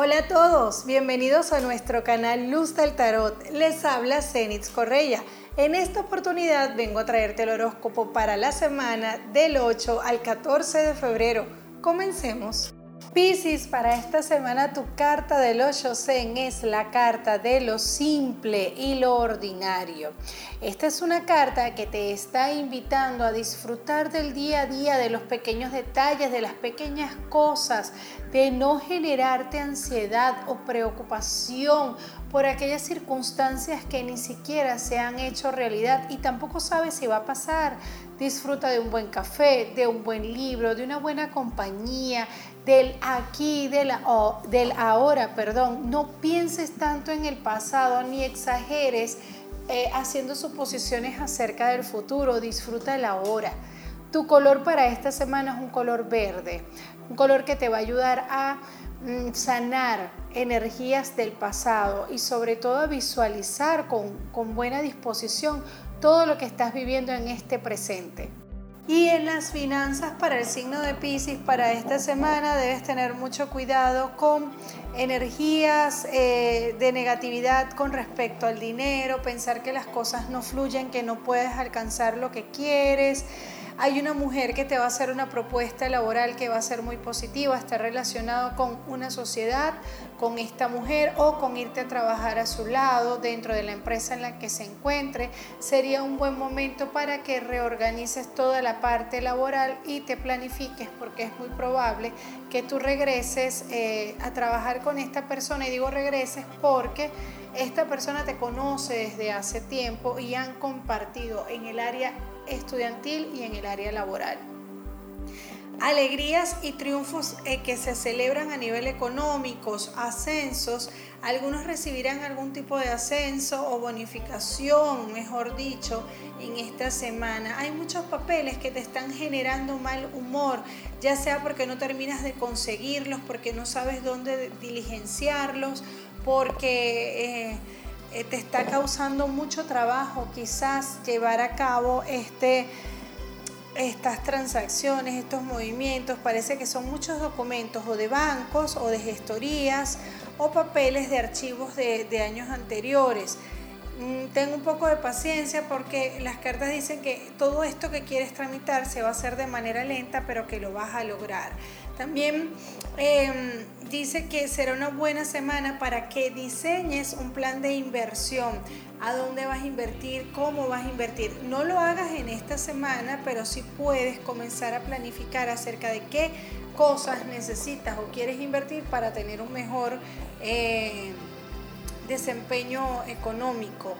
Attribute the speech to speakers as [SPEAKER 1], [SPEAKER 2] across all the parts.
[SPEAKER 1] Hola a todos, bienvenidos a nuestro canal Luz del Tarot. Les habla Zenitz Correia. En esta oportunidad vengo a traerte el horóscopo para la semana del 8 al 14 de febrero. Comencemos. Piscis, para esta semana tu carta del Zen es la carta de lo simple y lo ordinario. Esta es una carta que te está invitando a disfrutar del día a día, de los pequeños detalles, de las pequeñas cosas, de no generarte ansiedad o preocupación por aquellas circunstancias que ni siquiera se han hecho realidad y tampoco sabes si va a pasar. Disfruta de un buen café, de un buen libro, de una buena compañía, del aquí, del, ahora, perdón. No pienses tanto en el pasado ni exageres eh, haciendo suposiciones acerca del futuro. Disfruta el ahora. Tu color para esta semana es un color verde, un color que te va a ayudar a mm, sanar energías del pasado y sobre todo a visualizar con, con buena disposición todo lo que estás viviendo en este presente. Y en las finanzas para el signo de Pisces para esta semana debes tener mucho cuidado con energías eh, de negatividad con respecto al dinero, pensar que las cosas no fluyen, que no puedes alcanzar lo que quieres hay una mujer que te va a hacer una propuesta laboral que va a ser muy positiva, está relacionado con una sociedad, con esta mujer o con irte a trabajar a su lado dentro de la empresa en la que se encuentre. Sería un buen momento para que reorganices toda la parte laboral y te planifiques porque es muy probable que tú regreses eh, a trabajar con esta persona y digo regreses porque esta persona te conoce desde hace tiempo y han compartido en el área estudiantil y en el área laboral. Alegrías y triunfos eh, que se celebran a nivel económico, ascensos, algunos recibirán algún tipo de ascenso o bonificación, mejor dicho, en esta semana. Hay muchos papeles que te están generando mal humor, ya sea porque no terminas de conseguirlos, porque no sabes dónde diligenciarlos, porque... Eh, eh, te está causando mucho trabajo quizás llevar a cabo este, estas transacciones, estos movimientos. Parece que son muchos documentos o de bancos o de gestorías o papeles de archivos de, de años anteriores. Mm, tengo un poco de paciencia porque las cartas dicen que todo esto que quieres tramitar se va a hacer de manera lenta, pero que lo vas a lograr. También em, dice que será una buena semana para que diseñes un plan de inversión. ¿A dónde vas a invertir? ¿Cómo vas a invertir? No lo hagas en esta semana, pero sí puedes comenzar a planificar acerca de qué cosas necesitas o quieres invertir para tener un mejor eh, desempeño económico.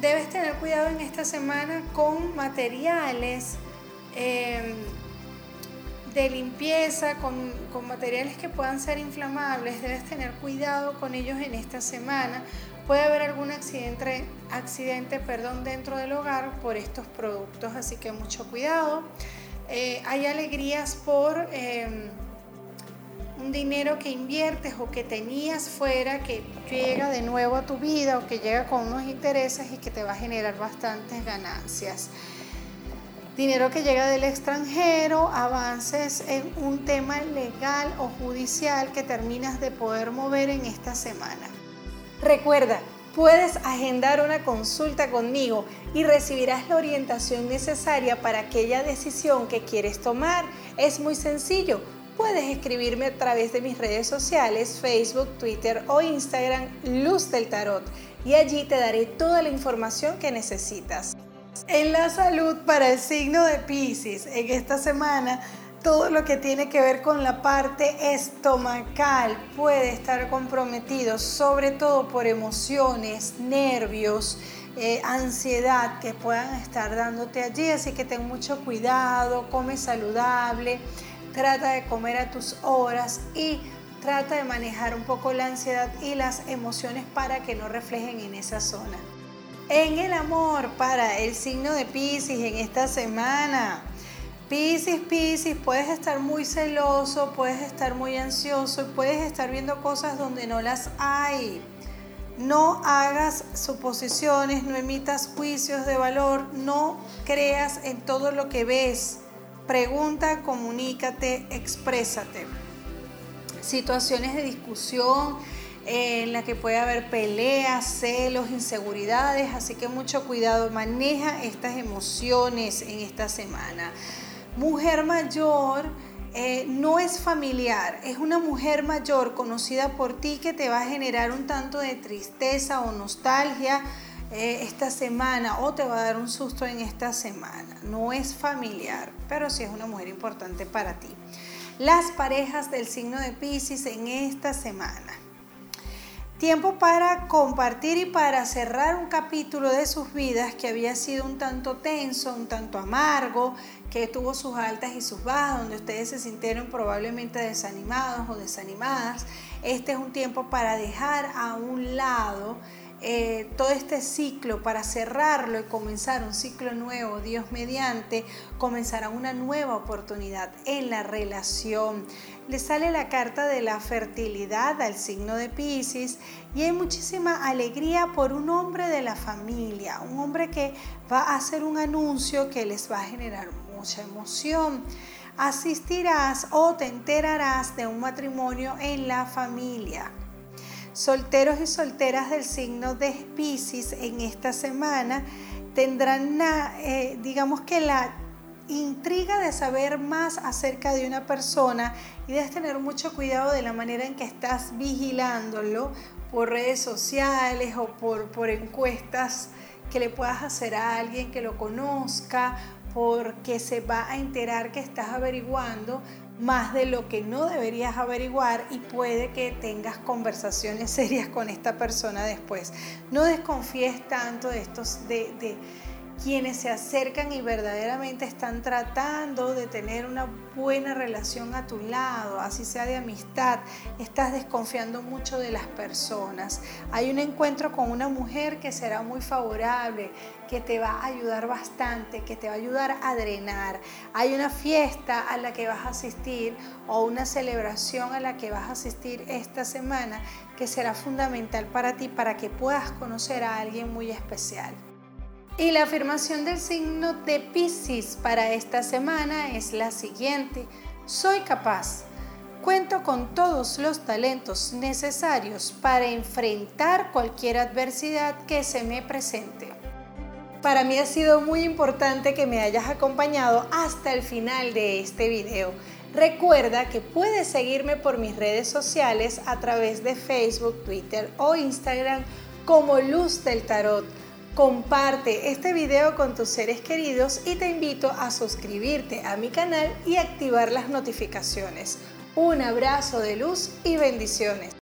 [SPEAKER 1] Debes tener cuidado en esta semana con materiales. Em, de limpieza con, materiales que puedan ser inflamables, debes tener cuidado con ellos en esta semana. Puede haber algún accidente, accidente perdón, dentro del hogar por estos productos, así que mucho cuidado. Eh, hay alegrías por em, un dinero que inviertes o que tenías fuera, que llega de nuevo a tu vida o que llega con unos intereses y que te va a generar bastantes ganancias dinero que llega del extranjero, avances en un tema legal o judicial que terminas de poder mover en esta semana. Recuerda, puedes agendar una consulta conmigo y recibirás la orientación necesaria para aquella decisión que quieres tomar. Es muy sencillo. Puedes escribirme a través de mis redes sociales, Facebook, Twitter o Instagram, Luz del Tarot, y allí te daré toda la información que necesitas. En la salud para el signo de Pisces, en esta semana, todo lo que tiene que ver con la parte estomacal puede estar comprometido, sobre todo por emociones, nervios, eh, ansiedad que puedan estar dándote allí. Así que ten mucho cuidado, come saludable, trata de comer a tus horas y trata de manejar un poco la ansiedad y las emociones para que no reflejen en esa zona en el amor para el signo de Pisces en esta semana. Pisces, Pisces, puedes estar muy celoso, puedes estar muy ansioso y puedes estar viendo cosas donde no las hay. No hagas suposiciones, no emitas juicios de valor, no creas en todo lo que ves. Pregunta, comunícate, exprésate. situaciones de discusión en la que puede haber peleas, celos, inseguridades, así que mucho cuidado, maneja estas emociones en esta semana. Mujer mayor, eh, no es familiar, es una mujer mayor conocida por ti que te va a generar un tanto de tristeza o nostalgia eh, esta semana o te va a dar un susto en esta semana. No es familiar, pero sí es una mujer importante para ti. Las parejas del signo de Pisces en esta semana. Tiempo para compartir y para cerrar un capítulo de sus vidas que había sido un tanto tenso, un tanto amargo, que tuvo sus altas y sus bajas, donde ustedes se sintieron probablemente desanimados o desanimadas. Este es un tiempo para dejar a un lado eh, todo este ciclo para cerrarlo y comenzar un ciclo nuevo, Dios mediante, comenzará una nueva oportunidad en la relación. Le sale la carta de la fertilidad al signo de Pisces y hay muchísima alegría por un hombre de la familia, un hombre que va a hacer un anuncio que les va a generar mucha emoción asistirás o te enterarás de un matrimonio en la familia. Solteros y solteras del signo de Pisces en esta semana tendrán, eh, digamos que la intriga de saber más acerca de una persona y debes tener mucho cuidado de la manera en que estás vigilándolo por redes sociales o por, por encuestas que le puedas hacer a alguien que lo conozca porque se va a enterar que estás averiguando más de lo que no deberías averiguar y puede que tengas conversaciones serias con esta persona después. No desconfíes tanto de estos, de, de quienes se acercan y verdaderamente están tratando de tener una buena relación a tu lado, así sea de amistad, estás desconfiando mucho de las personas. Hay un encuentro con una mujer que será muy favorable, que te va a ayudar bastante, que te va a ayudar a drenar. Hay una fiesta a la que vas a asistir o una celebración a la que vas a asistir esta semana que será fundamental para ti para que puedas conocer a alguien muy especial. Y la afirmación del signo de Pisces para esta semana es la siguiente. Soy capaz. Cuento con todos los talentos necesarios para enfrentar cualquier adversidad que se me presente. Para mí ha sido muy importante que me hayas acompañado hasta el final de este video. Recuerda que puedes seguirme por mis redes sociales a través de Facebook, Twitter o Instagram como Luz del Tarot. Comparte este video con tus seres queridos y te invito a suscribirte a mi canal y activar las notificaciones. Un abrazo de luz y bendiciones.